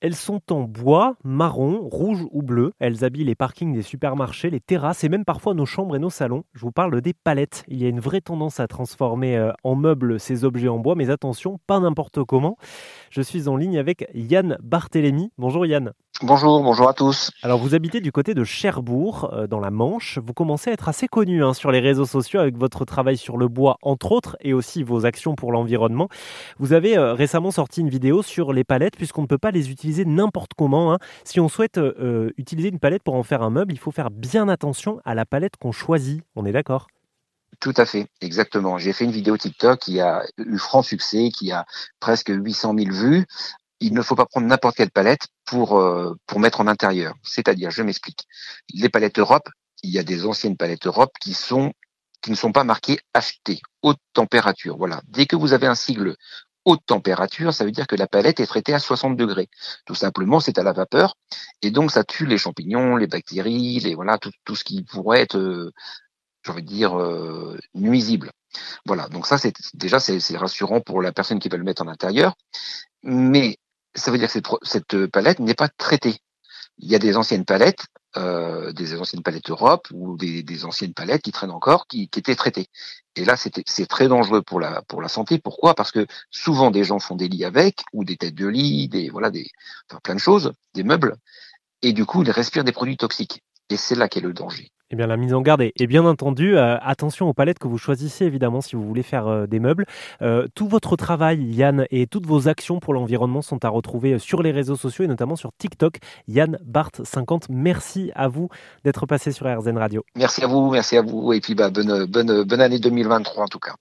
Elles sont en bois, marron, rouge ou bleu. Elles habillent les parkings des supermarchés, les terrasses et même parfois nos chambres et nos salons. Je vous parle des palettes. Il y a une vraie tendance à transformer euh, en meubles ces objets en bois, mais attention, pas n'importe comment. Je suis en ligne avec Yann Barthélémy. Bonjour Yann. Bonjour, bonjour à tous. Alors vous habitez du côté de Cherbourg, euh, dans la Manche. Vous commencez à être assez connu hein, sur les réseaux sociaux avec votre travail sur le bois, entre autres, et aussi vos actions pour l'environnement. Vous avez euh, récemment sorti une vidéo sur les palettes, puisqu'on ne peut pas les utiliser n'importe comment. Hein. Si on souhaite euh, utiliser une palette pour en faire un meuble, il faut faire bien attention à la palette qu'on choisit. On est d'accord? Tout à fait, exactement. J'ai fait une vidéo TikTok qui a eu franc succès, qui a presque 800 000 vues, il ne faut pas prendre n'importe quelle palette pour euh, pour mettre en intérieur. C'est-à-dire, je m'explique. Les palettes Europe, il y a des anciennes palettes Europe qui sont qui ne sont pas marquées achetées haute température. Voilà. Dès que vous avez un sigle haute température, ça veut dire que la palette est traitée à 60 degrés. Tout simplement, c'est à la vapeur et donc ça tue les champignons, les bactéries, les voilà tout, tout ce qui pourrait être, euh, je dire, euh, nuisible. Voilà. Donc ça, c'est déjà c'est rassurant pour la personne qui veut le mettre en intérieur, mais ça veut dire que cette, palette n'est pas traitée. Il y a des anciennes palettes, euh, des anciennes palettes Europe ou des, anciennes palettes qui traînent encore, qui, étaient traitées. Et là, c'est très dangereux pour la pour la santé. Pourquoi? Parce que souvent des gens font des lits avec, ou des têtes de lit, des voilà, des enfin, plein de choses, des meubles, et du coup, ils respirent des produits toxiques. Et c'est là qu'est le danger. Eh bien, la mise en garde est, bien entendu. Euh, attention aux palettes que vous choisissez, évidemment, si vous voulez faire euh, des meubles. Euh, tout votre travail, Yann, et toutes vos actions pour l'environnement sont à retrouver sur les réseaux sociaux et notamment sur TikTok. Yann Bart50, merci à vous d'être passé sur RZN Radio. Merci à vous, merci à vous. Et puis, bah, bonne, bonne, bonne année 2023 en tout cas.